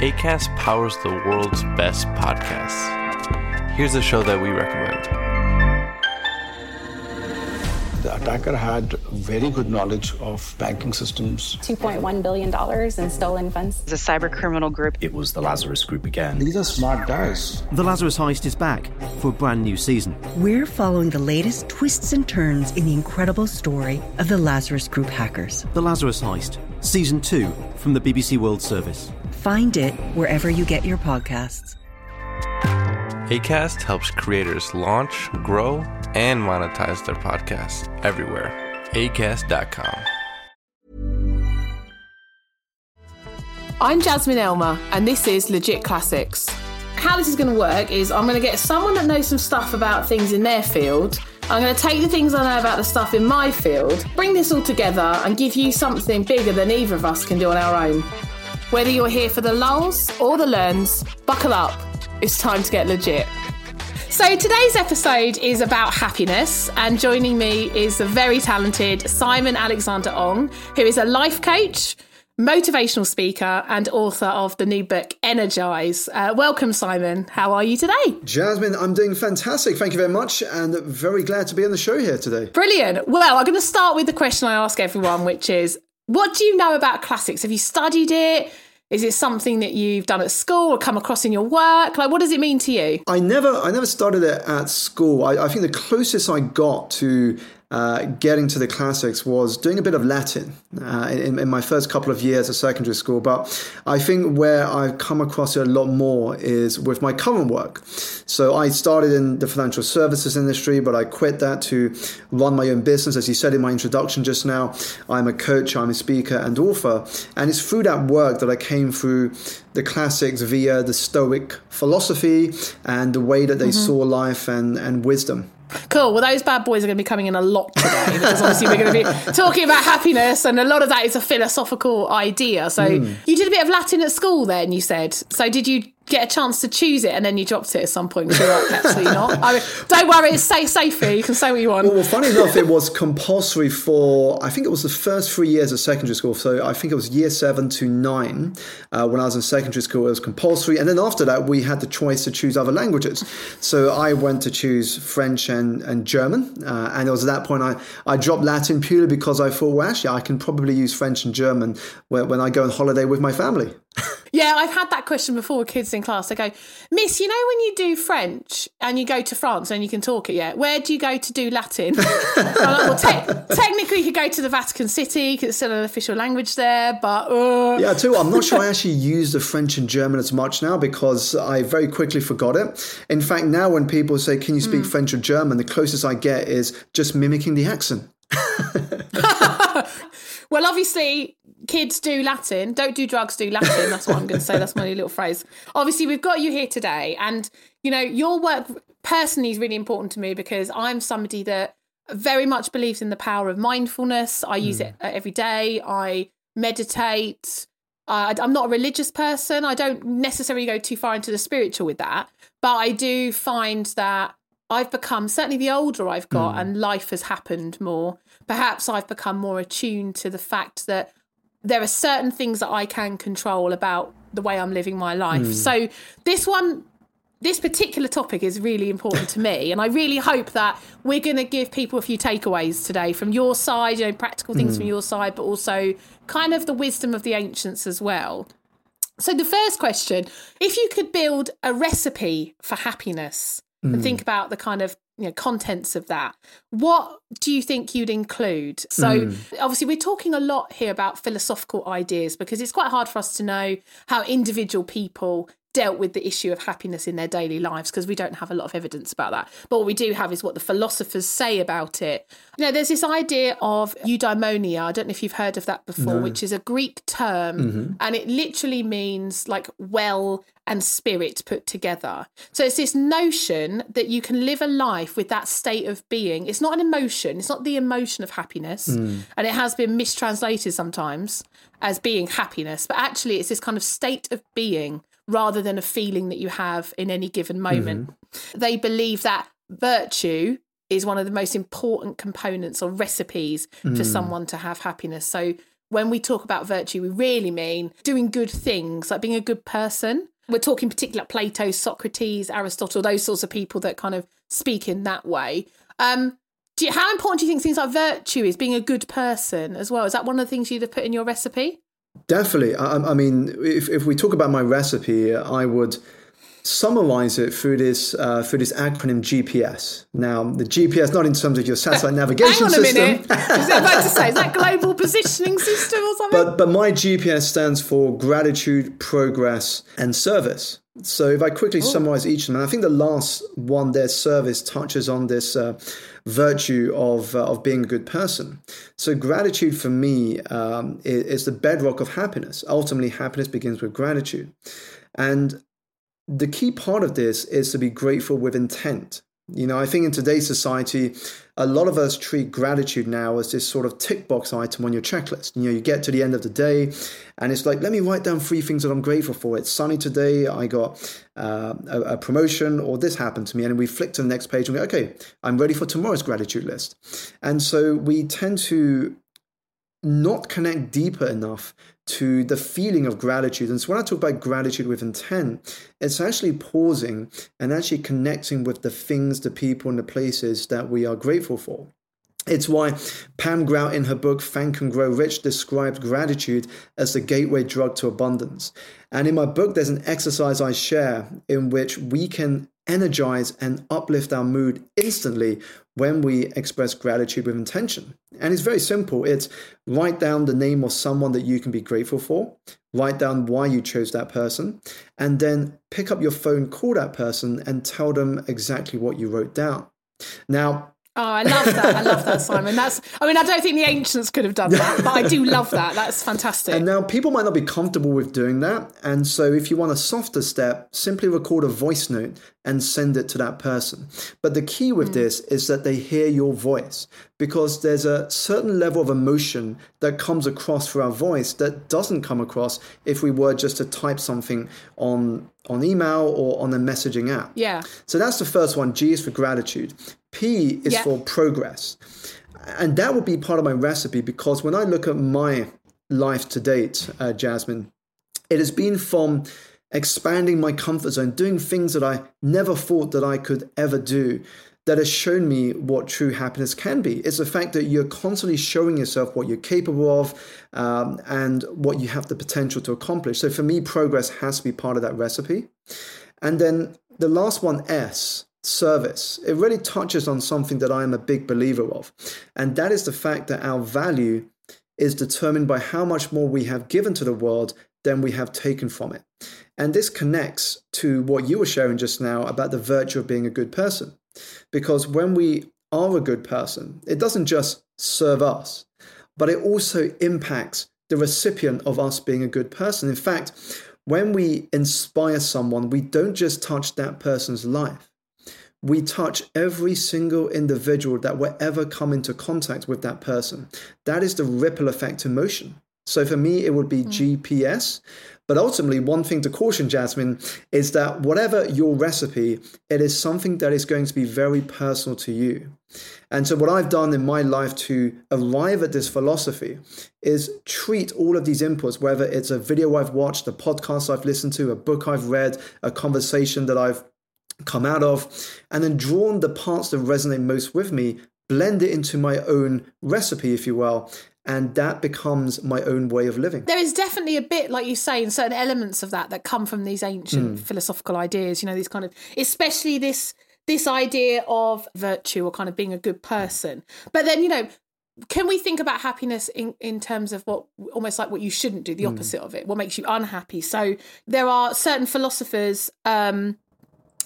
ACAST powers the world's best podcasts. Here's a show that we recommend. The attacker had very good knowledge of banking systems. $2.1 billion in stolen funds. It's a cyber criminal group. It was the Lazarus Group again. These are smart guys. The Lazarus Heist is back for a brand new season. We're following the latest twists and turns in the incredible story of the Lazarus Group hackers. The Lazarus Heist, Season 2 from the BBC World Service. Find it wherever you get your podcasts. ACAST helps creators launch, grow, and monetize their podcasts everywhere. ACAST.com. I'm Jasmine Elmer, and this is Legit Classics. How this is going to work is I'm going to get someone that knows some stuff about things in their field. I'm going to take the things I know about the stuff in my field, bring this all together, and give you something bigger than either of us can do on our own. Whether you're here for the lulls or the learns, buckle up. It's time to get legit. So today's episode is about happiness, and joining me is the very talented Simon Alexander Ong, who is a life coach, motivational speaker, and author of the new book Energize. Uh, welcome, Simon. How are you today? Jasmine, I'm doing fantastic. Thank you very much, and very glad to be on the show here today. Brilliant. Well, I'm going to start with the question I ask everyone, which is, what do you know about classics? Have you studied it? Is it something that you've done at school or come across in your work? Like, what does it mean to you? I never, I never started it at school. I, I think the closest I got to uh, getting to the classics was doing a bit of Latin uh, in, in, my first couple of years of secondary school. But I think where I've come across it a lot more is with my current work. So I started in the financial services industry, but I quit that to run my own business. As you said in my introduction just now, I'm a coach, I'm a speaker and author. And it's through that work that I came through the classics via the Stoic philosophy and the way that they mm-hmm. saw life and, and wisdom. Cool. Well, those bad boys are going to be coming in a lot today because obviously we're going to be talking about happiness, and a lot of that is a philosophical idea. So mm. you did a bit of Latin at school, then you said. So did you get a chance to choose it and then you dropped it at some point you're like, absolutely not. I mean, don't worry, it's safe, safe here. You can say what you want. Well, funny enough, it was compulsory for, I think it was the first three years of secondary school. So I think it was year seven to nine uh, when I was in secondary school. It was compulsory. And then after that, we had the choice to choose other languages. So I went to choose French and, and German. Uh, and it was at that point I, I dropped Latin purely because I thought, well, actually, I can probably use French and German when, when I go on holiday with my family. Yeah, I've had that question before with kids in class. They go, Miss, you know when you do French and you go to France and you can talk it yet, where do you go to do Latin? like, well, te- technically, you could go to the Vatican City because it's still an official language there, but. Uh. Yeah, too. I'm not sure I actually use the French and German as much now because I very quickly forgot it. In fact, now when people say, Can you speak mm. French or German? the closest I get is just mimicking the accent. well, obviously, kids do Latin. Don't do drugs, do Latin. That's what I'm going to say. That's my little phrase. Obviously, we've got you here today. And, you know, your work personally is really important to me because I'm somebody that very much believes in the power of mindfulness. I use mm. it every day. I meditate. Uh, I'm not a religious person. I don't necessarily go too far into the spiritual with that. But I do find that I've become, certainly the older I've got mm. and life has happened more, perhaps I've become more attuned to the fact that there are certain things that I can control about the way I'm living my life. Mm. So this one this particular topic is really important to me and i really hope that we're going to give people a few takeaways today from your side you know practical things mm. from your side but also kind of the wisdom of the ancients as well so the first question if you could build a recipe for happiness mm. and think about the kind of you know contents of that what do you think you'd include so mm. obviously we're talking a lot here about philosophical ideas because it's quite hard for us to know how individual people dealt with the issue of happiness in their daily lives because we don't have a lot of evidence about that. But what we do have is what the philosophers say about it. You know, there's this idea of eudaimonia. I don't know if you've heard of that before, no. which is a Greek term mm-hmm. and it literally means like well and spirit put together. So it's this notion that you can live a life with that state of being. It's not an emotion, it's not the emotion of happiness. Mm. And it has been mistranslated sometimes as being happiness, but actually it's this kind of state of being rather than a feeling that you have in any given moment. Mm-hmm. They believe that virtue is one of the most important components or recipes mm. for someone to have happiness. So when we talk about virtue, we really mean doing good things, like being a good person. We're talking particularly like Plato, Socrates, Aristotle, those sorts of people that kind of speak in that way. Um, you, how important do you think things like virtue is, being a good person as well? Is that one of the things you'd have put in your recipe? Definitely. I, I mean, if, if we talk about my recipe, I would summarize it through this uh, through this acronym GPS. Now, the GPS not in terms of your satellite navigation Hang on a system. minute. I was about to say, is that global positioning system or something? But but my GPS stands for gratitude, progress, and service. So if I quickly summarize each of them, and I think the last one there, service, touches on this uh, virtue of uh, of being a good person. So gratitude for me um, is, is the bedrock of happiness. Ultimately, happiness begins with gratitude, and the key part of this is to be grateful with intent. You know, I think in today's society, a lot of us treat gratitude now as this sort of tick box item on your checklist. You know, you get to the end of the day and it's like, let me write down three things that I'm grateful for. It's sunny today, I got uh, a, a, promotion, or this happened to me. And we flick to the next page and go, okay, I'm ready for tomorrow's gratitude list. And so we tend to not connect deeper enough to the feeling of gratitude. And so when I talk about gratitude with intent, it's actually pausing and actually connecting with the things, the people, and the places that we are grateful for. It's why Pam Grout in her book Thank and Grow Rich described gratitude as the gateway drug to abundance. And in my book, there's an exercise I share in which we can energize and uplift our mood instantly when we express gratitude with intention. And it's very simple. It's write down the name of someone that you can be grateful for, write down why you chose that person, and then pick up your phone, call that person, and tell them exactly what you wrote down. Now, Oh, I love that. I love that, Simon. That's, I mean, I don't think the ancients could have done that, but I do love that. That's fantastic. And now people might not be comfortable with doing that. And so if you want a softer step, simply record a voice note and send it to that person. But the key with mm. this is that they hear your voice because there's a certain level of emotion that comes across through our voice that doesn't come across if we were just to type something on on email or on a messaging app. Yeah. So that's the first one. G is for gratitude. P is yeah. for progress. And that would be part of my recipe because when I look at my life to date, uh, Jasmine, it has been from expanding my comfort zone, doing things that I never thought that I could ever do, that has shown me what true happiness can be. It's the fact that you're constantly showing yourself what you're capable of um, and what you have the potential to accomplish. So for me, progress has to be part of that recipe. And then the last one, S, service. It really touches on something that I am a big believer of. And that is the fact that our value is determined by how much more we have given to the world than we have taken from it. And this connects to what you were sharing just now about the virtue of being a good person. Because when we are a good person, it doesn't just serve us, but it also impacts the recipient of us being a good person. In fact, when we inspire someone, we don't just touch that person's life. We touch every single individual that will ever come into contact with that person. That is the ripple effect emotion. So for me, it would be mm. GPS. But ultimately, one thing to caution, Jasmine, is that whatever your recipe, it is something that is going to be very personal to you. And so, what I've done in my life to arrive at this philosophy is treat all of these inputs, whether it's a video I've watched, a podcast I've listened to, a book I've read, a conversation that I've come out of, and then drawn the parts that resonate most with me, blend it into my own recipe, if you will, and that becomes my own way of living. There is definitely a bit, like you say, in certain elements of that that come from these ancient mm. philosophical ideas. You know, these kind of, especially this this idea of virtue or kind of being a good person. But then, you know, can we think about happiness in, in terms of what almost like what you shouldn't do, the mm. opposite of it, what makes you unhappy? So there are certain philosophers um,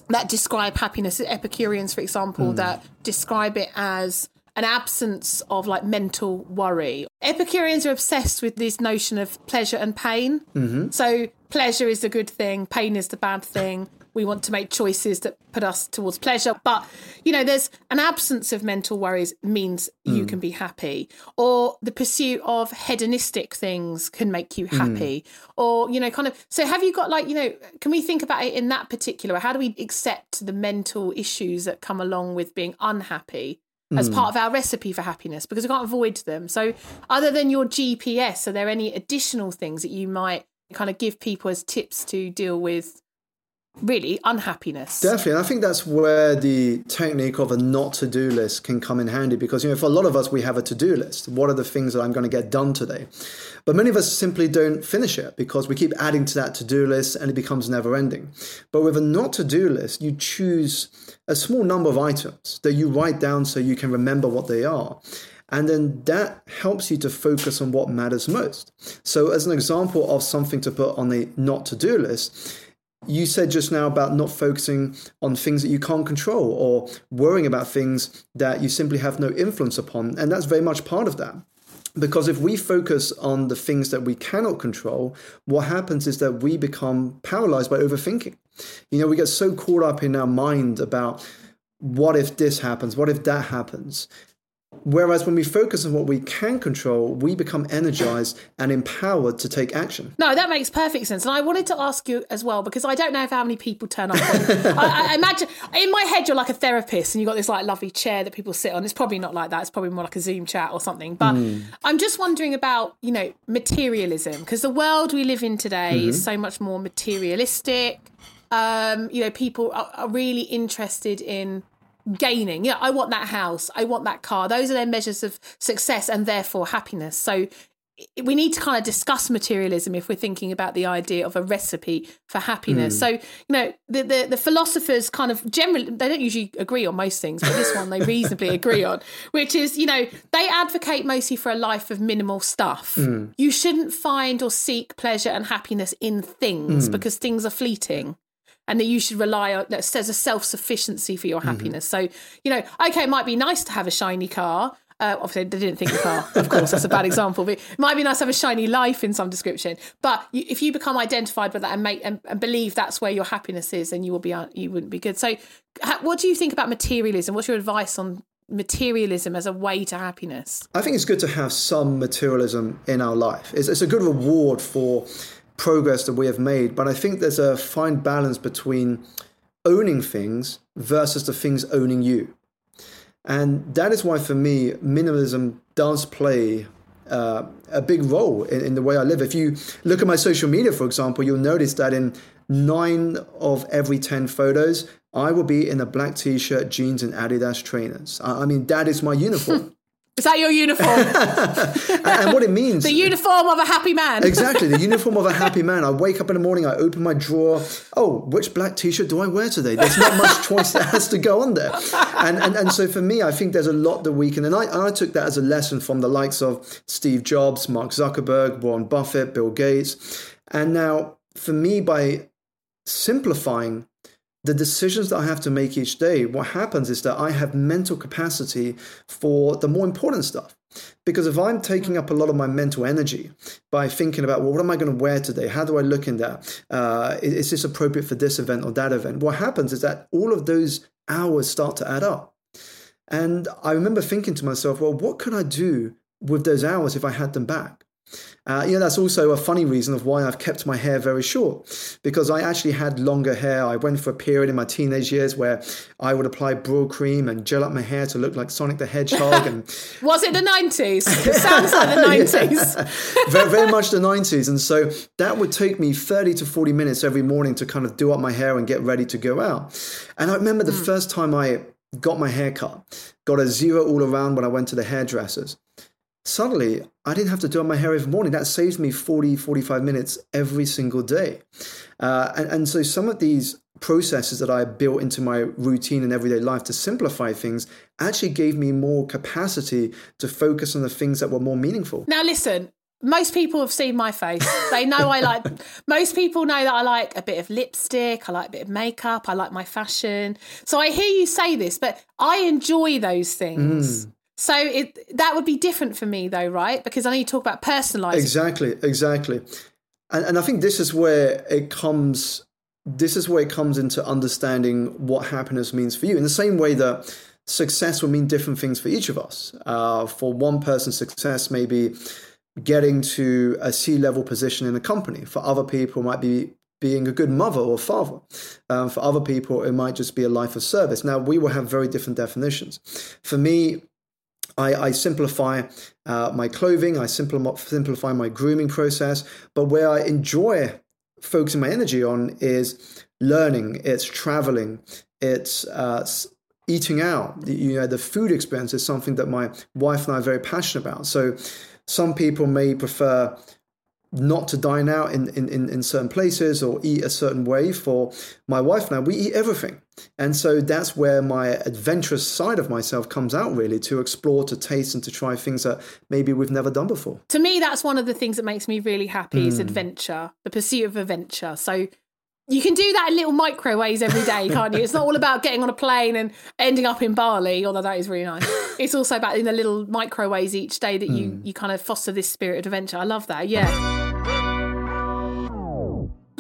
that describe happiness, Epicureans, for example, mm. that describe it as an absence of like mental worry. Epicureans are obsessed with this notion of pleasure and pain. Mm-hmm. So pleasure is the good thing, pain is the bad thing. We want to make choices that put us towards pleasure. But, you know, there's an absence of mental worries means mm. you can be happy. Or the pursuit of hedonistic things can make you happy. Mm. Or, you know, kind of. So have you got like, you know, can we think about it in that particular? How do we accept the mental issues that come along with being unhappy? as part of our recipe for happiness because we can't avoid them. So, other than your GPS, are there any additional things that you might kind of give people as tips to deal with really unhappiness? Definitely. And I think that's where the technique of a not to do list can come in handy because, you know, for a lot of us, we have a to do list. What are the things that I'm going to get done today? But many of us simply don't finish it because we keep adding to that to do list and it becomes never ending. But with a not to do list, you choose a small number of items that you write down so you can remember what they are. And then that helps you to focus on what matters most. So, as an example of something to put on a not to do list, you said just now about not focusing on things that you can't control or worrying about things that you simply have no influence upon. And that's very much part of that. Because if we focus on the things that we cannot control, what happens is that we become paralyzed by overthinking. You know, we get so caught up in our mind about what if this happens? What if that happens? Whereas when we focus on what we can control, we become energized and empowered to take action. No, that makes perfect sense. And I wanted to ask you as well because I don't know how many people turn up. I, I, imagine in my head you're like a therapist and you've got this like lovely chair that people sit on. It's probably not like that. It's probably more like a Zoom chat or something. But mm. I'm just wondering about you know materialism because the world we live in today mm-hmm. is so much more materialistic. Um, you know, people are, are really interested in gaining. Yeah, I want that house. I want that car. Those are their measures of success and therefore happiness. So we need to kind of discuss materialism if we're thinking about the idea of a recipe for happiness. Mm. So, you know, the, the, the philosophers kind of generally they don't usually agree on most things, but this one they reasonably agree on, which is, you know, they advocate mostly for a life of minimal stuff. Mm. You shouldn't find or seek pleasure and happiness in things mm. because things are fleeting and that you should rely on that says a self-sufficiency for your mm-hmm. happiness mm-hmm. so you know okay it might be nice to have a shiny car uh, obviously, they didn't think the car, of course, that's a bad example. But it might be nice to have a shiny life in some description. But you, if you become identified with that and make and, and, believe that's where your happiness is, then you will be uh, you wouldn't be good. So, what do you think about materialism? What's your advice on materialism as a way to happiness? I think it's good to have some materialism in our life. It's, it's a good reward for progress that we have made. But I think there's a fine balance between owning things versus the things owning you. And that is why, for me, minimalism does play uh, a big role in, in, the way I live. If you look at my social media, for example, you'll notice that in nine of every 10 photos, I will be in a black t shirt, jeans, and Adidas trainers. I, I mean, that is my uniform. Is that your uniform? and what it means. the uniform of a happy man. exactly, the uniform of a happy man. I wake up in the morning, I open my drawer. Oh, which black t shirt do I wear today? There's not much choice that has to go on there. And, and, and so for me, I think there's a lot that we can. And I, I took that as a lesson from the likes of Steve Jobs, Mark Zuckerberg, Warren Buffett, Bill Gates. And now, for me, by simplifying the decisions that I have to make each day, what happens is that I have mental capacity for the more important stuff. Because if I'm taking up a lot of my mental energy by thinking about, well, what am I going to wear today? How do I look in that? Uh, is this appropriate for this event or that event? What happens is that all of those hours start to add up. And I remember thinking to myself, well, what could I do with those hours if I had them back? Uh, you know, that's also a funny reason of why I've kept my hair very short because I actually had longer hair. I went for a period in my teenage years where I would apply Brylcreem and gel up my hair to look like Sonic the Hedgehog. And was it the nineties? It sounds like the nineties. very, very much the nineties, and so that would take me thirty to forty minutes every morning to kind of do up my hair and get ready to go out. And I remember the mm. first time I got my hair cut, got a zero all around when I went to the hairdressers suddenly I didn't have to do my hair every morning. That saves me 40, 45 minutes every single day. Uh, and, and so some of these processes that I built into my routine and everyday life to simplify things actually gave me more capacity to focus on the things that were more meaningful. Now, listen. Most people have seen my face. They know I like. most people know that I like a bit of lipstick. I like a bit of makeup. I like my fashion. So I hear you say this, but I enjoy those things. Mm. So it that would be different for me though, right? Because I know you talk about personalizing. Exactly, exactly. And and I think this is where it comes this is where it comes into understanding what happiness means for you. In the same way that success will mean different things for each of us. Uh, for one person, success may be getting to a C level position in a company. For other people, might be being a good mother or father. Um, for other people, it might just be a life of service. Now, we will have very different definitions. For me, I, I simplify uh, my clothing, I simplify, my grooming process, but where I enjoy focusing my energy on is learning, it's traveling, it's uh, eating out. You know, the food experience is something that my wife and I are very passionate about. So some people may prefer not to dine out in, in, in certain places or eat a certain way. For my wife and I, we eat everything. And so that's where my adventurous side of myself comes out, really, to explore, to taste, and to try things that maybe we've never done before. To me, that's one of the things that makes me really happy mm. is adventure, the pursuit of adventure. So you can do that in little micro ways every day, can't you? It's not all about getting on a plane and ending up in Bali, although that is really nice. It's also about in the little micro ways each day that you mm. you kind of foster this spirit of adventure. I love that. Yeah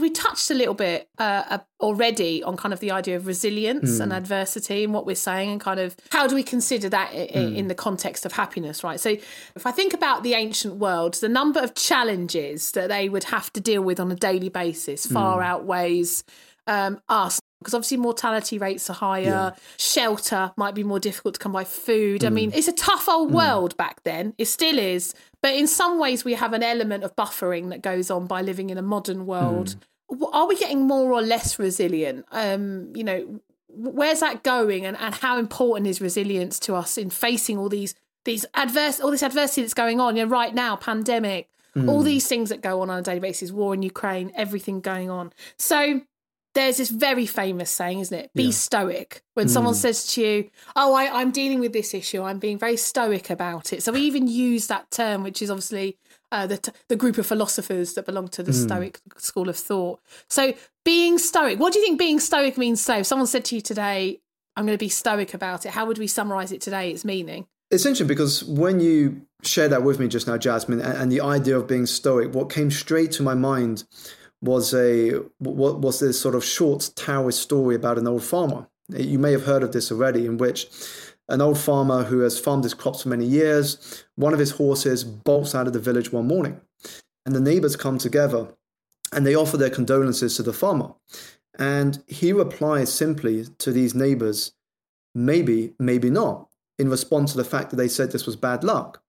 we touched a little bit uh, already on kind of the idea of resilience mm. and adversity and what we're saying and kind of how do we consider that in, mm. in the context of happiness right so if i think about the ancient world the number of challenges that they would have to deal with on a daily basis far mm. outweighs um, us because obviously mortality rates are higher yeah. shelter might be more difficult to come by food i mean mm. it's a tough old mm. world back then it still is but in some ways we have an element of buffering that goes on by living in a modern world mm are we getting more or less resilient? Um, you know, where's that going, and, and how important is resilience to us in facing all these these adverse all this adversity that's going on? You know, right now, pandemic, mm. all these things that go on on a daily basis, war in Ukraine, everything going on. So there's this very famous saying, isn't it? Be yeah. stoic. When mm. someone says to you, "Oh, I, I'm dealing with this issue. I'm being very stoic about it." So we even use that term, which is obviously uh, the, the group of philosophers that belong to the mm. Stoic school of thought. So, being Stoic, what do you think being Stoic means? So, if someone said to you today, I'm going to be Stoic about it, how would we summarize it today, its meaning? It's interesting because when you shared that with me just now, Jasmine, and, and the idea of being Stoic, what came straight to my mind was a what was this sort of short Taoist story about an old farmer. You may have heard of this already, in which an old farmer who has farmed his crops for many years. One of his horses bolts out of the village one morning, and the neighbors come together and they offer their condolences to the farmer. And he replies simply to these neighbors, maybe, maybe not, in response to the fact that they said this was bad luck.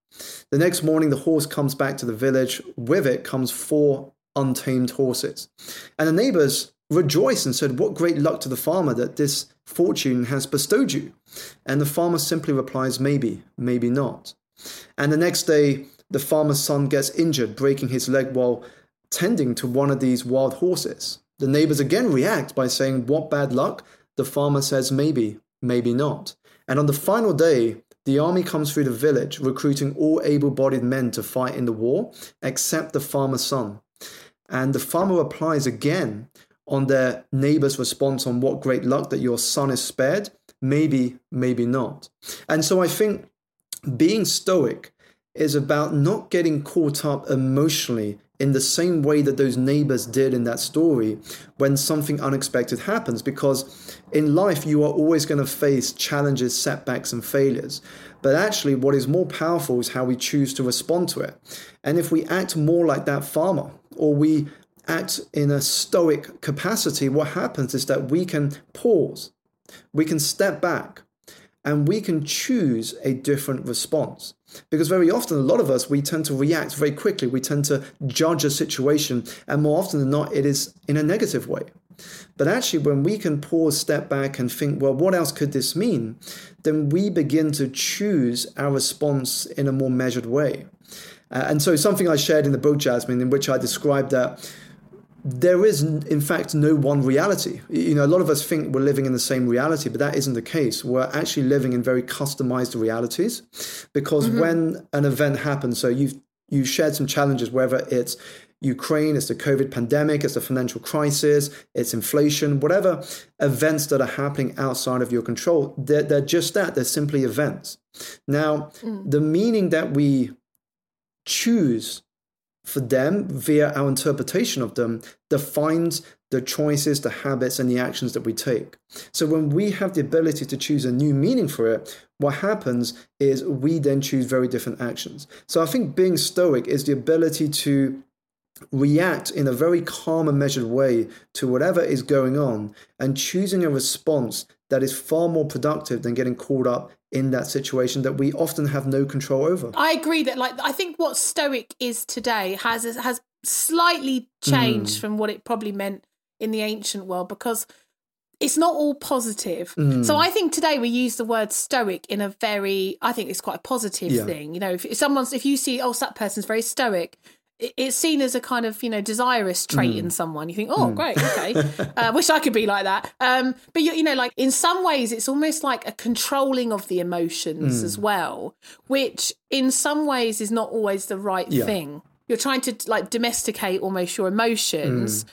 The next morning, the horse comes back to the village. With it comes four untamed horses. And the neighbors rejoice and said, What great luck to the farmer that this fortune has bestowed you. And the farmer simply replies, Maybe, maybe not. And the next day, the farmer's son gets injured, breaking his leg while tending to one of these wild horses. The neighbors again react by saying, What bad luck? The farmer says, Maybe, maybe not. And on the final day, the army comes through the village, recruiting all able bodied men to fight in the war, except the farmer's son. And the farmer replies again on their neighbor's response on what great luck that your son is spared, maybe, maybe not. And so I think being stoic is about not getting caught up emotionally in the same way that those neighbors did in that story when something unexpected happens. Because in life, you are always going to face challenges, setbacks, and failures. But actually, what is more powerful is how we choose to respond to it. And if we act more like that farmer, or we act in a stoic capacity, what happens is that we can pause, we can step back, and we can choose a different response. Because very often, a lot of us, we tend to react very quickly. We tend to judge a situation, and more often than not, it is in a negative way. But actually, when we can pause, step back, and think, well, what else could this mean? Then we begin to choose our response in a more measured way. Uh, and so, something I shared in the book, Jasmine, in which I described that there is in fact no one reality you know a lot of us think we're living in the same reality but that isn't the case we're actually living in very customized realities because mm-hmm. when an event happens so you've you shared some challenges whether it's Ukraine, it's the COVID pandemic, it's the financial crisis, it's inflation, whatever events that are happening outside of your control, they're, they're just that. They're simply events. Now, mm. the meaning that we choose for them via our interpretation of them defines the choices, the habits, and the actions that we take. So when we have the ability to choose a new meaning for it, what happens is we then choose very different actions. So I think being stoic is the ability to react in a very calm and measured way to whatever is going on and choosing a response that is far more productive than getting caught up in that situation that we often have no control over. I agree that like I think what stoic is today has has slightly changed mm. from what it probably meant in the ancient world because it's not all positive. Mm. So I think today we use the word stoic in a very I think it's quite a positive yeah. thing. You know, if, if someone's if you see oh that person's very stoic, it's seen as a kind of you know desirous trait mm. in someone you think oh mm. great okay uh, wish i could be like that um, but you, you know like in some ways it's almost like a controlling of the emotions mm. as well which in some ways is not always the right yeah. thing you're trying to like domesticate almost your emotions mm.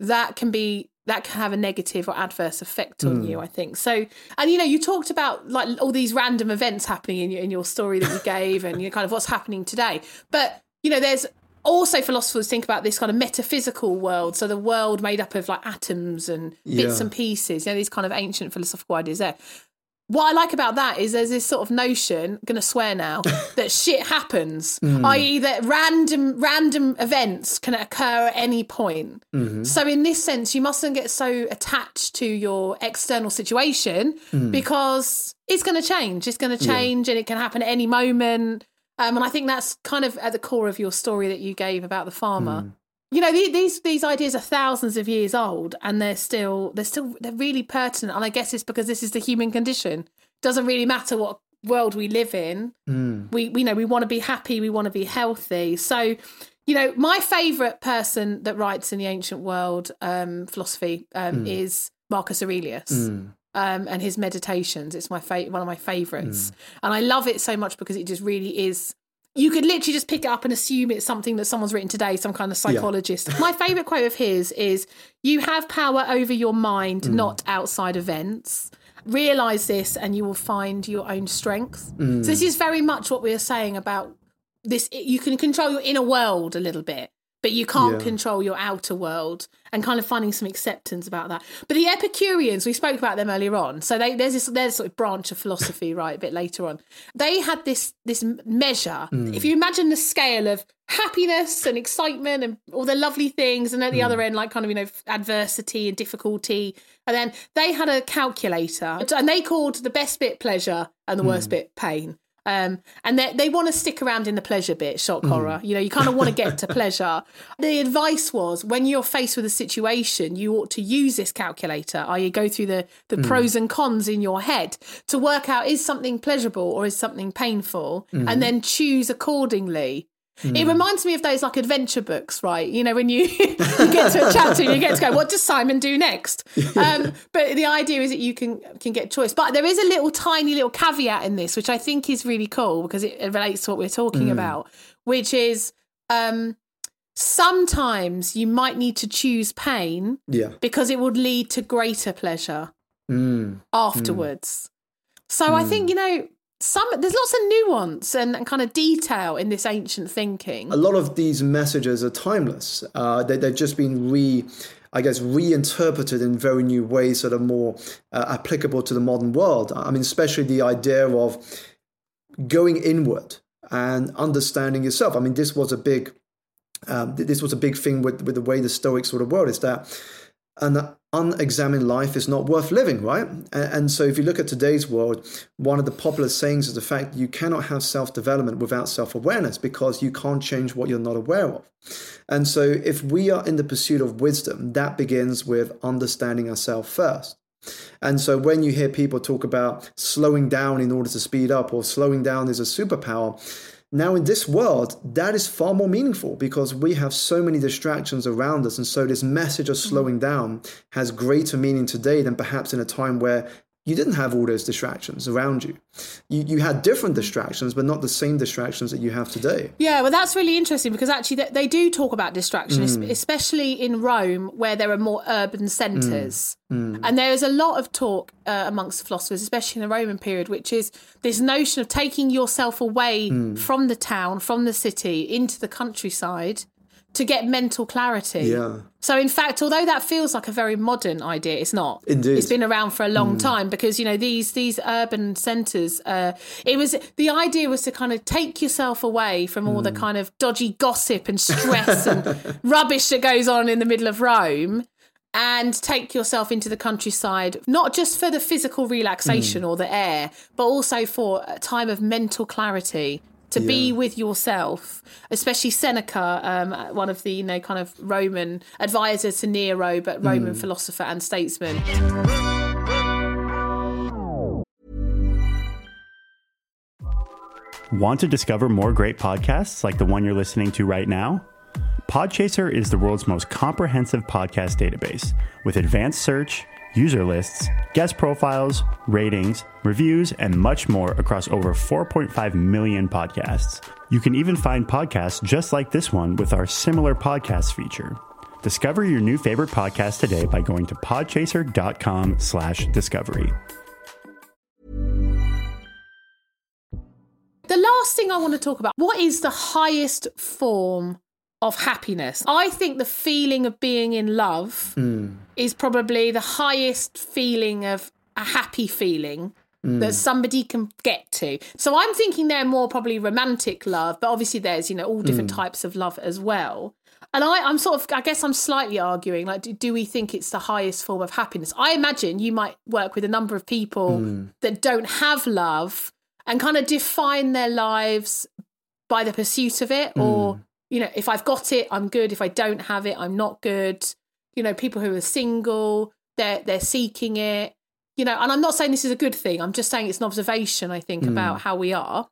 that can be that can have a negative or adverse effect on mm. you i think so and you know you talked about like all these random events happening in your, in your story that you gave and you know, kind of what's happening today but you know there's also philosophers think about this kind of metaphysical world so the world made up of like atoms and bits yeah. and pieces you know these kind of ancient philosophical ideas there what I like about that is there's this sort of notion, I'm gonna swear now, that shit happens, mm. i.e., that random random events can occur at any point. Mm-hmm. So in this sense, you mustn't get so attached to your external situation mm. because it's gonna change. It's gonna change, yeah. and it can happen at any moment. Um, and I think that's kind of at the core of your story that you gave about the farmer. Mm. You know, these these ideas are thousands of years old, and they're still they're still they're really pertinent. And I guess it's because this is the human condition. Doesn't really matter what world we live in. Mm. We we know we want to be happy, we want to be healthy. So, you know, my favourite person that writes in the ancient world um, philosophy um, mm. is Marcus Aurelius. Um, and his meditations. It's my fa- one of my favorites, mm. and I love it so much because it just really is. You could literally just pick it up and assume it's something that someone's written today, some kind of psychologist. Yeah. my favorite quote of his is You have power over your mind, mm. not outside events. Realize this, and you will find your own strength. Mm. So, this is very much what we are saying about this. You can control your inner world a little bit but you can't yeah. control your outer world and kind of finding some acceptance about that. But the Epicureans, we spoke about them earlier on. So they, there's this there's sort of branch of philosophy, right, a bit later on. They had this this measure. Mm. If you imagine the scale of happiness and excitement and all the lovely things, and at the mm. other end, like kind of you know adversity and difficulty, and then they had a calculator, and they called the best bit pleasure and the worst mm. bit pain. Um, and they, they want to stick around in the pleasure bit, shock mm. horror. You know, you kind of want to get to pleasure. The advice was when you're faced with a situation, you ought to use this calculator, i.e., go through the, the mm. pros and cons in your head to work out is something pleasurable or is something painful, mm. and then choose accordingly. Mm. It hmm. reminds me of those like adventure books, right? You know, when you, you get to a chapter and you get to go, what does Simon do next? Um, but the idea is that you can can get choice. But there is a little tiny little caveat in this, which I think is really cool because it, it relates to what we're talking mm. about, which is um, sometimes you might need to choose pain yeah. because it would lead to greater pleasure mm. afterwards. So I think, you know, some there's lots of nuance and, and, kind of detail in this ancient thinking. A lot of these messages are timeless. Uh, they, they've just been re, I guess, reinterpreted in very new ways that are more uh, applicable to the modern world. I mean, especially the idea of going inward and understanding yourself. I mean, this was a big, um, this was a big thing with with the way the Stoics sort of world is that an unexamined life is not worth living, right? And, so, if you look at today's world, one of the popular sayings is the fact you cannot have self development without self awareness because you can't change what you're not aware of. And so, if we are in the pursuit of wisdom, that begins with understanding ourselves first. And so, when you hear people talk about slowing down in order to speed up or slowing down is a superpower, now, in this world, that is far more meaningful because we have so many distractions around us. And so, this message of slowing mm. down has greater meaning today than perhaps in a time where you didn't have all those distractions around you. You, you had different distractions, but not the same distractions that you have today. Yeah, well, that's really interesting because actually they, they do talk about distractions, mm. especially in Rome where there are more urban centres. Mm. Mm. And there is a lot of talk uh, amongst philosophers, especially in the Roman period, which is this notion of taking yourself away mm. from the town, from the city, into the countryside to get mental clarity. Yeah. So, in fact, although that feels like a very modern idea, it's not. Indeed. It's been around for a long hmm. time because you know these these urban centres. Uh, it was the idea was to kind of take yourself away from all the hmm. kind of dodgy gossip and stress and rubbish that goes on in the middle of Rome. And take yourself into the countryside, not just for the physical relaxation hmm. or the air, but also for a time of mental clarity to be with yourself, especially Seneca, um, one of the you know kind of Roman advisor to Nero, but Roman philosopher and statesman. Want to discover more great podcasts like the one you're listening to right now? Podchaser is the world's most comprehensive podcast database with advanced search, user lists, guest profiles, ratings, reviews, and much more across over 4.5 million podcasts. You can even find podcasts just like this one with our similar podcast feature. Discover your new favorite podcast today by going to podchaser.com slash discovery. The last thing I want to talk about what is the highest form of happiness? I think the feeling of being in love hmm. is probably the highest feeling of a happy feeling hmm. that somebody can get to. So I'm thinking they're more probably romantic love, but obviously there's, you know, all different hmm. types of love as well. And I, I'm sort of, I guess I'm slightly arguing, like, do, do we think it's the highest form of happiness? I imagine you might work with a number of people that don't have love and kind of define their lives by the pursuit of it or you know if i've got it i'm good. If i don't have it i'm not good. You know people who are single they're they're seeking it. You know and i'm not saying this is a good thing. I'm just saying it's an observation i think about how we are.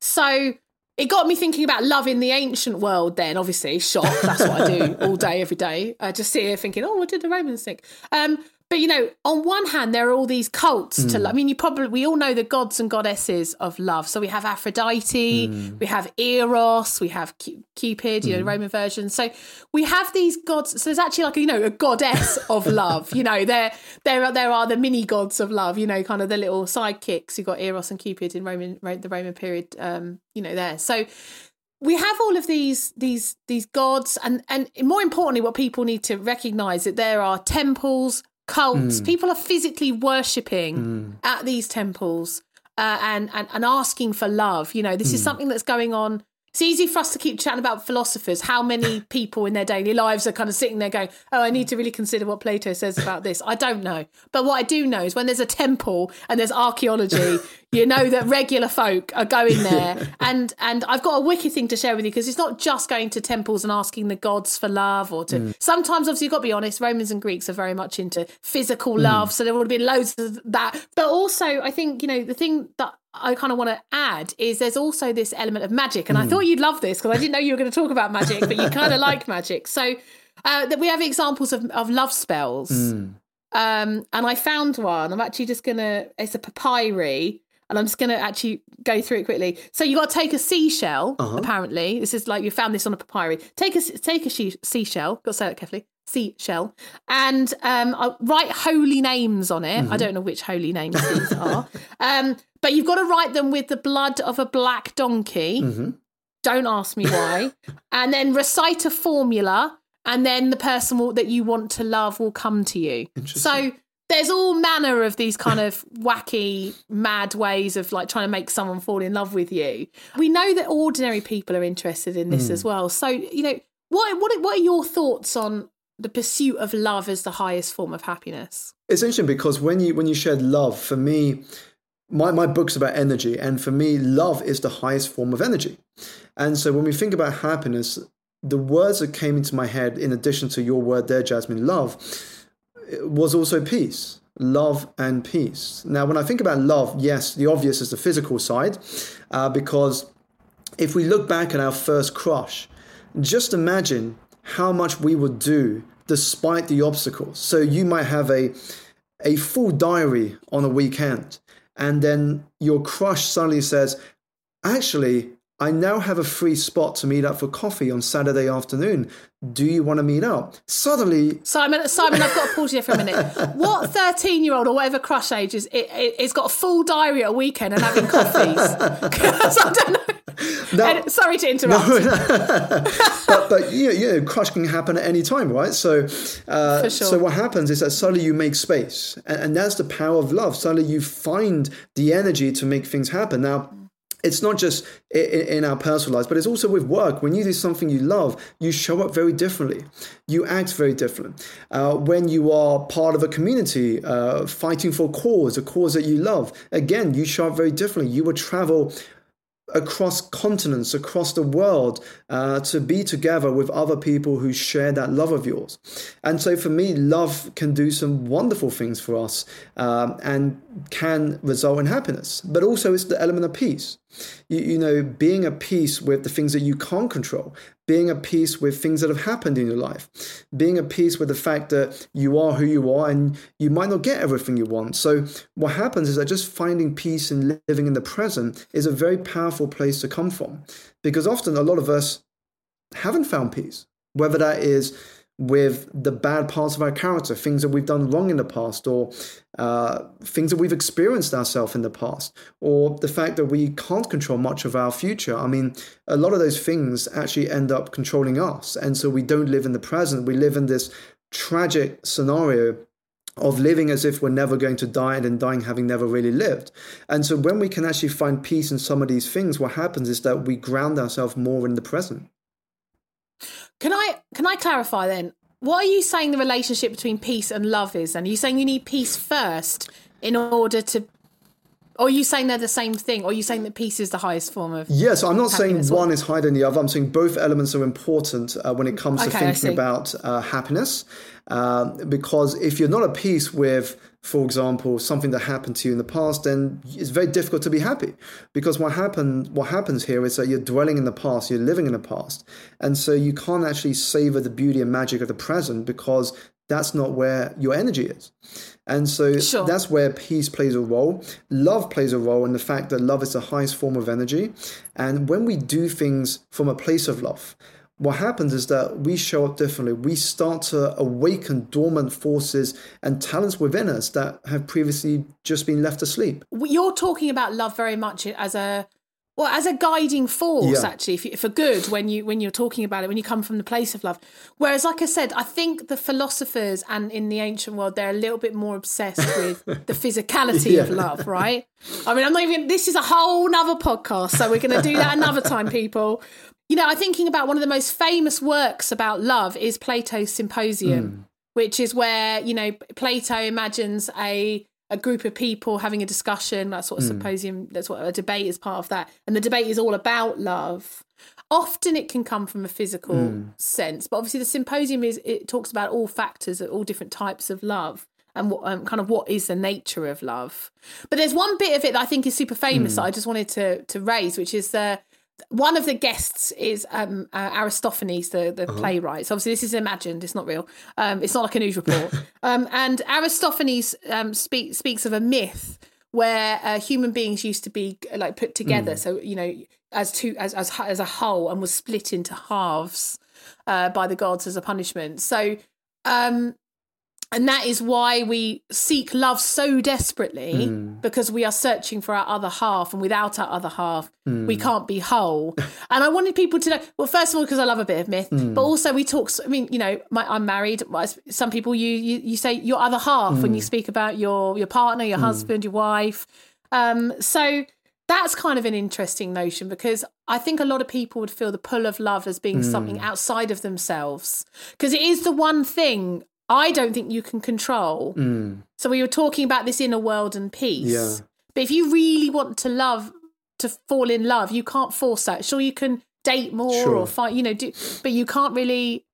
So it got me thinking about love in the ancient world then obviously. Shock. That's what i do all day every day. I just sit here thinking oh what did the romans think um but you know on one hand there are all these cults to hmm. love i mean you probably we all know the gods and goddesses of love. So we have aphrodite hmm. we have eros we have cupid you know the roman version so we have these gods so there's actually like you know a goddess of love you know there there are there are the mini gods of love you know kind of the little sidekicks. You've got eros and cupid in roman the roman period um you know there. So we have all of these these these gods and and more importantly what people need to recognize that there are temples cults. Hmm. People are physically worshipping hmm. at these temples uh, and, and and asking for love. You know this is hmm. something that's going on it's easy for us to keep chatting about philosophers how many people in their daily lives are kind of sitting there going oh i need to really consider what plato says about this. I don't know. But what i do know is when there's a temple and there's archaeology you know that regular folk are going there. And and i've got a wicked thing to share with you because it's not just going to temples and asking the gods for love or to mm. sometimes obviously you've got to be honest romans and greeks are very much into physical mm. love so there would have been loads of that. But also i think you know the thing that I kind of want to add is there's also this element of magic, and I thought you'd love this because I didn't know you were going to talk about magic, but you kind of like magic. So uh, that we have examples of, of love spells, um, and I found one. I'm actually just gonna. It's a papyri, and I'm just gonna actually go through it quickly. So you got to take a seashell. Apparently, this is like you found this on a papyri. Take a take a she- seashell. Got to say that carefully. Seashell, and um, I'll write holy names on it. I don't know which holy names these are, um, but you've got to write them with the blood of a black donkey. Don't ask me why. and then recite a formula, and then the person will, that you want to love will come to you. So there's all manner of these kind of wacky, mad ways of like trying to make someone fall in love with you. We know that ordinary people are interested in this as well. So you know, what what what are your thoughts on the pursuit of love is the highest form of happiness? It's interesting because when you when you shared love, for me, my, my book's about energy, and for me, love is the highest form of energy. And so when we think about happiness, the words that came into my head, in addition to your word there, Jasmine, love, was also peace. Love and peace. Now, when I think about love, yes, the obvious is the physical side, uh, because if we look back at our first crush, just imagine how much we would do despite the obstacles. So you might have a a full diary on a weekend, and then your crush suddenly says, "Actually, I now have a free spot to meet up for coffee on Saturday afternoon. Do you want to meet up?" Suddenly, Simon, Simon, I've got to pause you for a minute. What thirteen-year-old or whatever crush age is it, it, it's got a full diary at a weekend and having coffees? I don't know. Now, And- sorry to interrupt. but but you know, you know, crush can happen at any time, right? So, uh, sure. so what happens is that suddenly you make space, and, and that's the power of love. Suddenly you find the energy to make things happen. Now. It's not just in our personal lives, but it's also with work. When you do something you love, you show up very differently. You act very different. Uh, when you are part of a community, uh, fighting for a cause, a cause that you love, again, you show up very differently. You will travel across continents, across the world, uh, to be together with other people who share that love of yours. And so for me, love can do some wonderful things for us um, and can result in happiness. But also, it's the element of peace. You, you know, being at peace with the things that you can't control, being at peace with things that have happened in your life, being at peace with the fact that you are who you are and you might not get everything you want. So, what happens is that just finding peace and living in the present is a very powerful place to come from because often a lot of us haven't found peace, whether that is with the bad parts of our character, things that we've done wrong in the past, or uh, things that we've experienced ourselves in the past, or the fact that we can't control much of our future. I mean, a lot of those things actually end up controlling us. And so we don't live in the present. We live in this tragic scenario of living as if we're never going to die and then dying having never really lived. And so when we can actually find peace in some of these things, what happens is that we ground ourselves more in the present. Can I can I clarify then? What are you saying the relationship between peace and love is? And are you saying you need peace first in order to or are you saying they're the same thing? Or are you saying that peace is the highest form of Yes, I'm not saying one is higher than the other. I'm saying both elements are important uh, when it comes to Okay, see. thinking about uh, happiness. Um, because if you're not at peace with, for example, something that happened to you in the past, then it's very difficult to be happy. Because what happened, what happens here is that you're dwelling in the past, you're living in the past, and so you can't actually savor the beauty and magic of the present because that's not where your energy is. And so Sure. that's where peace plays a role. Love plays a role in the fact that love is the highest form of energy. And when we do things from a place of love, what happens is that we show up differently. We start to awaken dormant forces and talents within us that have previously just been left asleep. you're talking about love very much as a well as a guiding force Yeah. actually if, for good when you when you're talking about it when you come from the place of love. Whereas like i said i think the philosophers and in the ancient world they're a little bit more obsessed with the physicality of love right? I mean i'm not even this is a whole nother podcast so we're going to do that another time people. You know i'm thinking about one of the most famous works about love is plato's symposium hmm. which is where you know plato imagines a a group of people having a discussion that sort of hmm. symposium that's what a debate is part of that. And the debate is all about love. Often it can come from a physical hmm. sense but obviously the symposium is it talks about all factors all different types of love and what um, kind of what is the nature of love. But there's one bit of it that i think is super famous that hmm. i just wanted to to raise which is the one of the guests is um, uh, Aristophanes, the, the playwright. So obviously, this is imagined; it's not real. Um, it's not like a news report. um, and Aristophanes um, speak, speaks of a myth where uh, human beings used to be like put together. So you know, as two as as as a whole, and was split into halves uh, by the gods as a punishment. So. Um, and that is why we seek love so desperately hmm. because we are searching for our other half and without our other half hmm. we can't be whole. And i wanted people to know well first of all because i love a bit of myth hmm. but also we talk i mean you know my, i'm married some people you, you you say your other half when you speak about your your partner your husband your wife. Um so that's kind of an interesting notion because I think a lot of people would feel the pull of love as being something outside of themselves because it is the one thing I don't think you can control. Mm. So we were talking about this inner world and peace. Yeah. But if you really want to love, to fall in love, you can't force that. Sure, you can date more Sure. or find, you know, do, but you can't really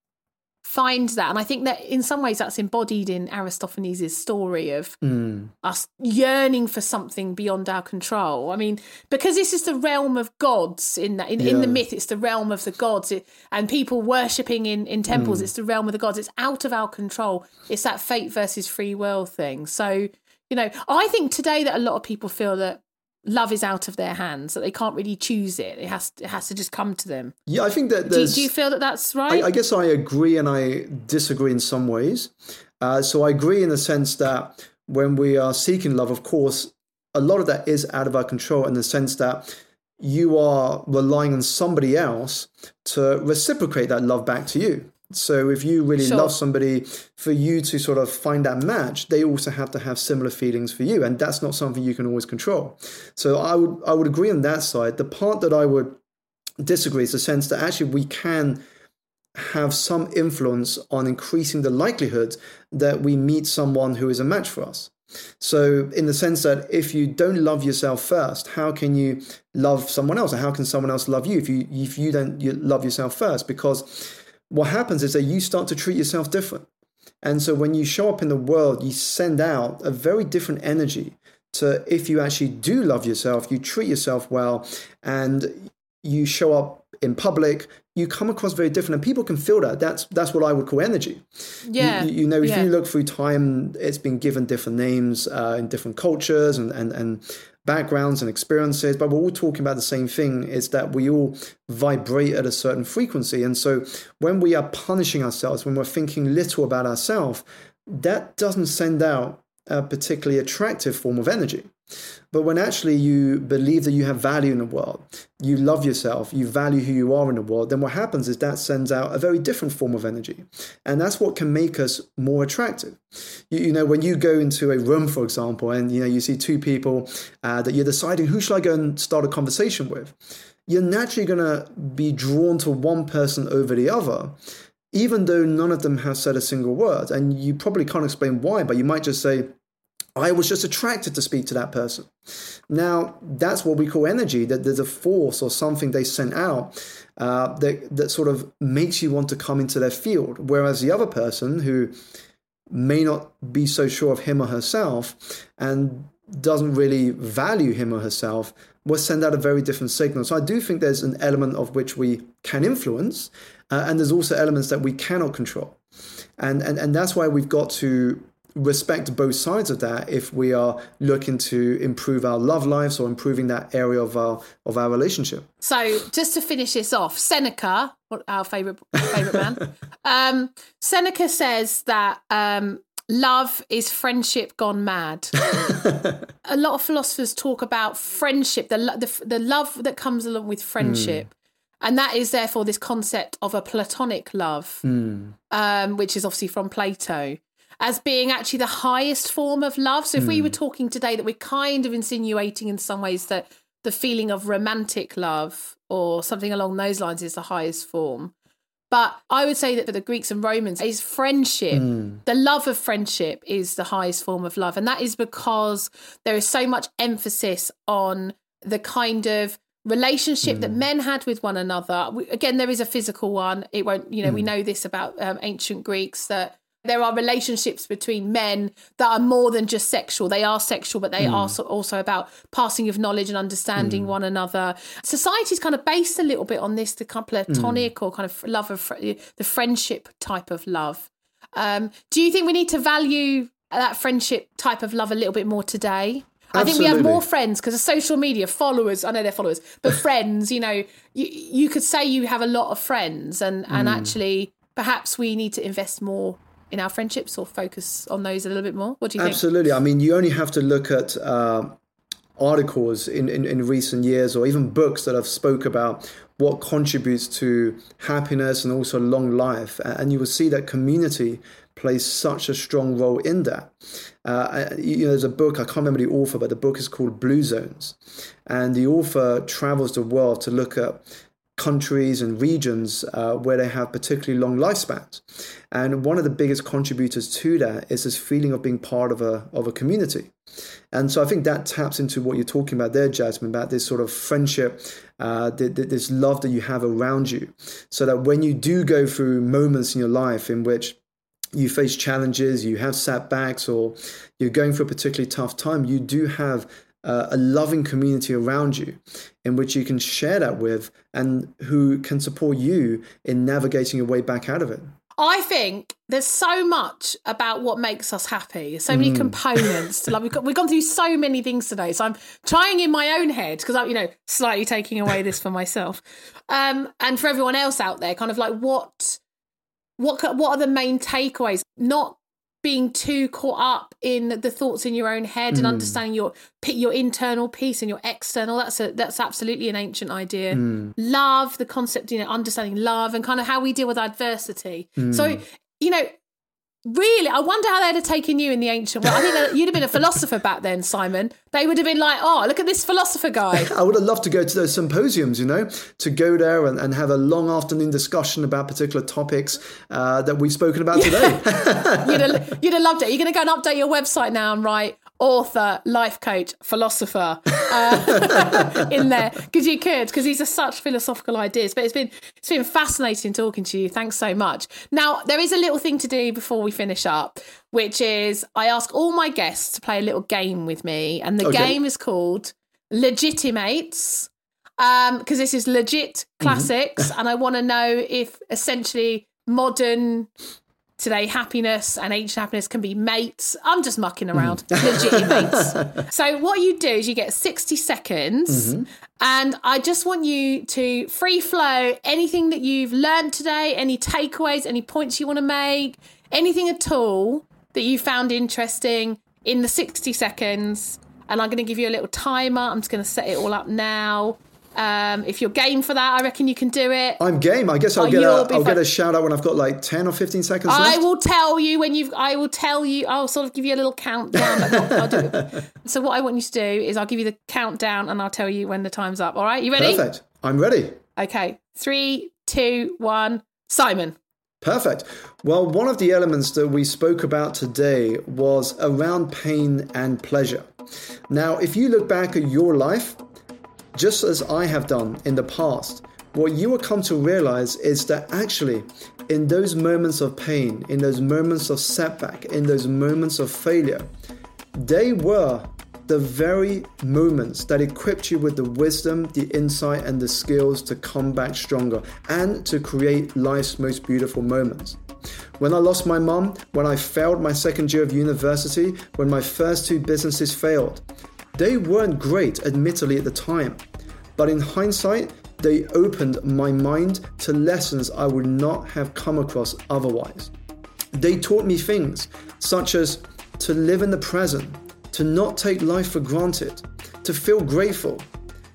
find that. And I think that in some ways that's embodied in Aristophanes' story of hmm. us yearning for something beyond our control. I mean, because this is the realm of gods in that in, in the myth, it's the realm of the gods, it, and people worshipping in in temples. Hmm. It's the realm of the gods. It's out of our control. It's that fate versus free will thing. So you know, I think today that a lot of people feel that love is out of their hands that they can't really choose it. It has it has to just come to them. Yeah, I think that Do, you- do you feel that that's right? I, I guess I agree and I disagree in some ways. Uh, so I agree in the sense that when we are seeking love, of course, a lot of that is out of our control in the sense that you are relying on somebody else to reciprocate that love back to you. So if you really Sure. love somebody, for you to sort of find that match, they also have to have similar feelings for you, and that's not something you can always control. So I would I would agree on that side. The part that I would disagree is the sense that actually we can have some influence on increasing the likelihood that we meet someone who is a match for us. So, in the sense that if you don't love yourself first, how can you love someone else, or how can someone else love you if you if you don't you love yourself first? Because what happens is that you start to treat yourself different, and so when you show up in the world, you send out a very different energy to if you actually do love yourself, you treat yourself well, and you show up in public, you come across very different, and people can feel that. That's that's what I would call energy. Yeah. You, you know, if yeah. you look through time, it's been given different names uh, in different cultures and, and, and backgrounds and experiences, but we're all talking about the same thing is that we all vibrate at a certain frequency. And so when we are punishing ourselves, when we're thinking little about ourselves, that doesn't send out a particularly attractive form of energy. But when actually you believe that you have value in the world, you love yourself, you value who you are in the world, then what happens is that sends out a very different form of energy. And that's what can make us more attractive. You, you know, when you go into a room, for example, and you know you see two people uh, that you're deciding who should I go and start a conversation with, you're naturally going to be drawn to one person over the other even though none of them have said a single word. And you probably can't explain why, but you might just say, I was just attracted to speak to that person. Now, that's what we call energy, that there's a force or something they sent out uh, that, that sort of makes you want to come into their field. Whereas the other person who may not be so sure of him or herself and doesn't really value him or herself will send out a very different signal. So I do think there's an element of which we can influence, uh, and there's also elements that we cannot control. And, and, and that's why we've got to respect both sides of that if we are looking to improve our love lives or improving that area of our of our relationship. So just to finish this off, Seneca, our favorite favorite man, um, Seneca says that um, love is friendship gone mad. a lot of philosophers talk about friendship, the, the the love that comes along with friendship. And that is therefore this concept of a platonic love, um, which is obviously from Plato, as being actually the highest form of love. So if we were hmm. talking today that we're kind of insinuating in some ways that the feeling of romantic love or something along those lines is the highest form. But I would say that for the Greeks and Romans, is friendship. Hmm. The love of friendship is the highest form of love. And that is because there is so much emphasis on the kind of relationship that hmm. men had with one another. We- Again, there is a physical one. It won't, you know, we know this about um, ancient Greeks that there are relationships between men that are more than just sexual. They are sexual, but they hmm. are so- also about passing of knowledge and understanding hmm. one another. Society's kind of based a little bit on this, the kind of platonic hmm. or kind of love of fr- the friendship type of love. Um, do you think we need to value that friendship type of love a little bit more today? I think we have more friends because of social media followers. I know they're followers, but friends. You know, you, you could say you have a lot of friends, and and actually, perhaps we need to invest more in our friendships or focus on those a little bit more. What do you think? Absolutely. I mean, you only have to look at uh, articles in, in, in recent years or even books that have spoke about what contributes to happiness and also long life. And you will see that community plays such a strong role in that. Uh, you know, there's a book, I can't remember the author, but the book is called Blue Zones. And the author travels the world to look at countries and regions uh, where they have particularly long lifespans. And one of the biggest contributors to that is this feeling of being part of a, of a community. And so I think that taps into what you're talking about there, Jasmine, about this sort of friendship, uh, th- th- this love that you have around you. So that when you do go through moments in your life in which you face challenges, you have setbacks, or you're going through a particularly tough time, you do have uh, a loving community around you in which you can share that with and who can support you in navigating your way back out of it. I think there's so much about what makes us happy. So many components. to love. We've, got, we've gone through so many things today. So I'm trying in my own head because I'm, you know, slightly taking away this for myself, um, and for everyone else out there, kind of like what, what, what are the main takeaways? Not being too caught up in the thoughts in your own head and hmm. understanding your your internal peace and your external that's a that's absolutely an ancient idea. Hmm. Love the concept you know understanding love and kind of how we deal with adversity. So hmm. you know Really, I wonder how they'd have taken you in the ancient world. I think that you'd have been a philosopher back then, Simon. They would have been like, "Oh, look at this philosopher guy." I would have loved to go to those symposiums, you know, to go there and, and have a long afternoon discussion about particular topics uh, that we've spoken about today. you'd, have, you'd have loved it. You're going to go and update your website now and write author, life coach, philosopher uh, in there because you could because these are such philosophical ideas. But it's been it's been fascinating talking to you. Thanks so much. Now there is a little thing to do before we finish up, which is I ask all my guests to play a little game with me, and the Okay. game is called Legitimates. Um, because this is legit classics, and I want to know if essentially modern today happiness and ancient happiness can be mates. I'm just mucking mm-hmm. around. Legit mates. So what you do is you get 60 seconds mm-hmm. and I just want you to free flow anything that you've learned today, any takeaways, any points you want to make, anything at all that you found interesting in the 60 seconds. And I'm going to give you a little timer. I'm just going to set it all up now. Um, if you're game for that, I reckon you can do it. I'm game. I guess I'll Oh, get a, get a shout out when I've got like 10 or 15 seconds I left. will tell you when you've. I will tell you. I'll sort of give you a little countdown. But not, I'll do. So what I want you to do is I'll give you the countdown and I'll tell you when the time's up. All right, you ready? Perfect. I'm ready. Okay, three, two, one. Simon. Perfect. Well, one of the elements that we spoke about today was around pain and pleasure. Now, if you look back at your life, just as I have done in the past, what you will come to realize is that actually, in those moments of pain, in those moments of setback, in those moments of failure, they were the very moments that equipped you with the wisdom, the insight, and the skills to come back stronger and to create life's most beautiful moments. When I lost my mum, when I failed my second year of university, when my first two businesses failed, they weren't great, admittedly, at the time. But in hindsight, they opened my mind to lessons I would not have come across otherwise. They taught me things such as to live in the present, to not take life for granted, to feel grateful,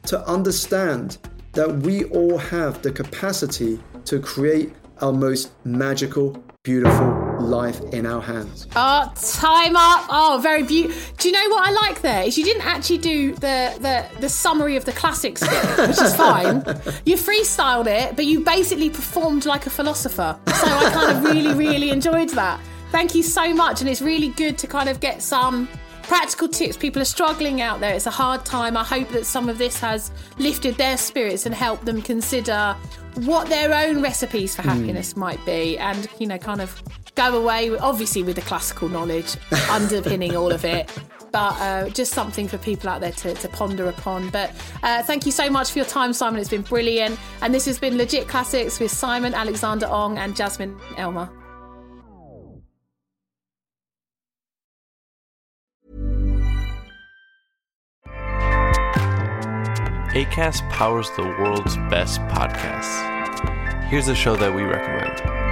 to understand that we all have the capacity to create our most magical, beautiful life in our hands. Oh, time up. Oh, very beautiful. Do you know what I like there? Is you didn't actually do the the the summary of the classics bit, which is fine. You freestyled it, but you basically performed like a philosopher. So I kind of really, really enjoyed that. Thank you so much, and it's really good to kind of get some practical tips. People are struggling out there. It's a hard time. I hope that some of this has lifted their spirits and helped them consider what their own recipes for hmm. happiness might be, and you know, kind of go away, obviously with the classical knowledge underpinning all of it. But uh, just something for people out there to, to ponder upon. But uh, thank you so much for your time, Simon. It's been brilliant. And this has been Legit Classics with Simon Alexander Ong and Jasmine Elmer. ACAST powers the world's best podcasts. Here's a show that we recommend.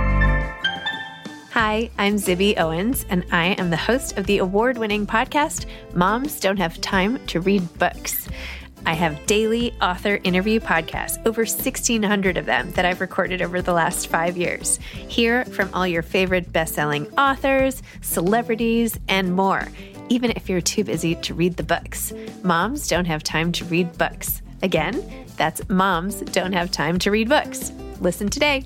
Hi, I'm Zibby Owens, and I am the host of the award winning podcast, Moms Don't Have Time to Read Books. I have daily author interview podcasts, over 1,600 of them that I've recorded over the last five years. Hear from all your favorite best selling authors, celebrities, and more, even if you're too busy to read the books. Moms Don't Have Time to Read Books. Again, that's Moms Don't Have Time to Read Books. Listen today.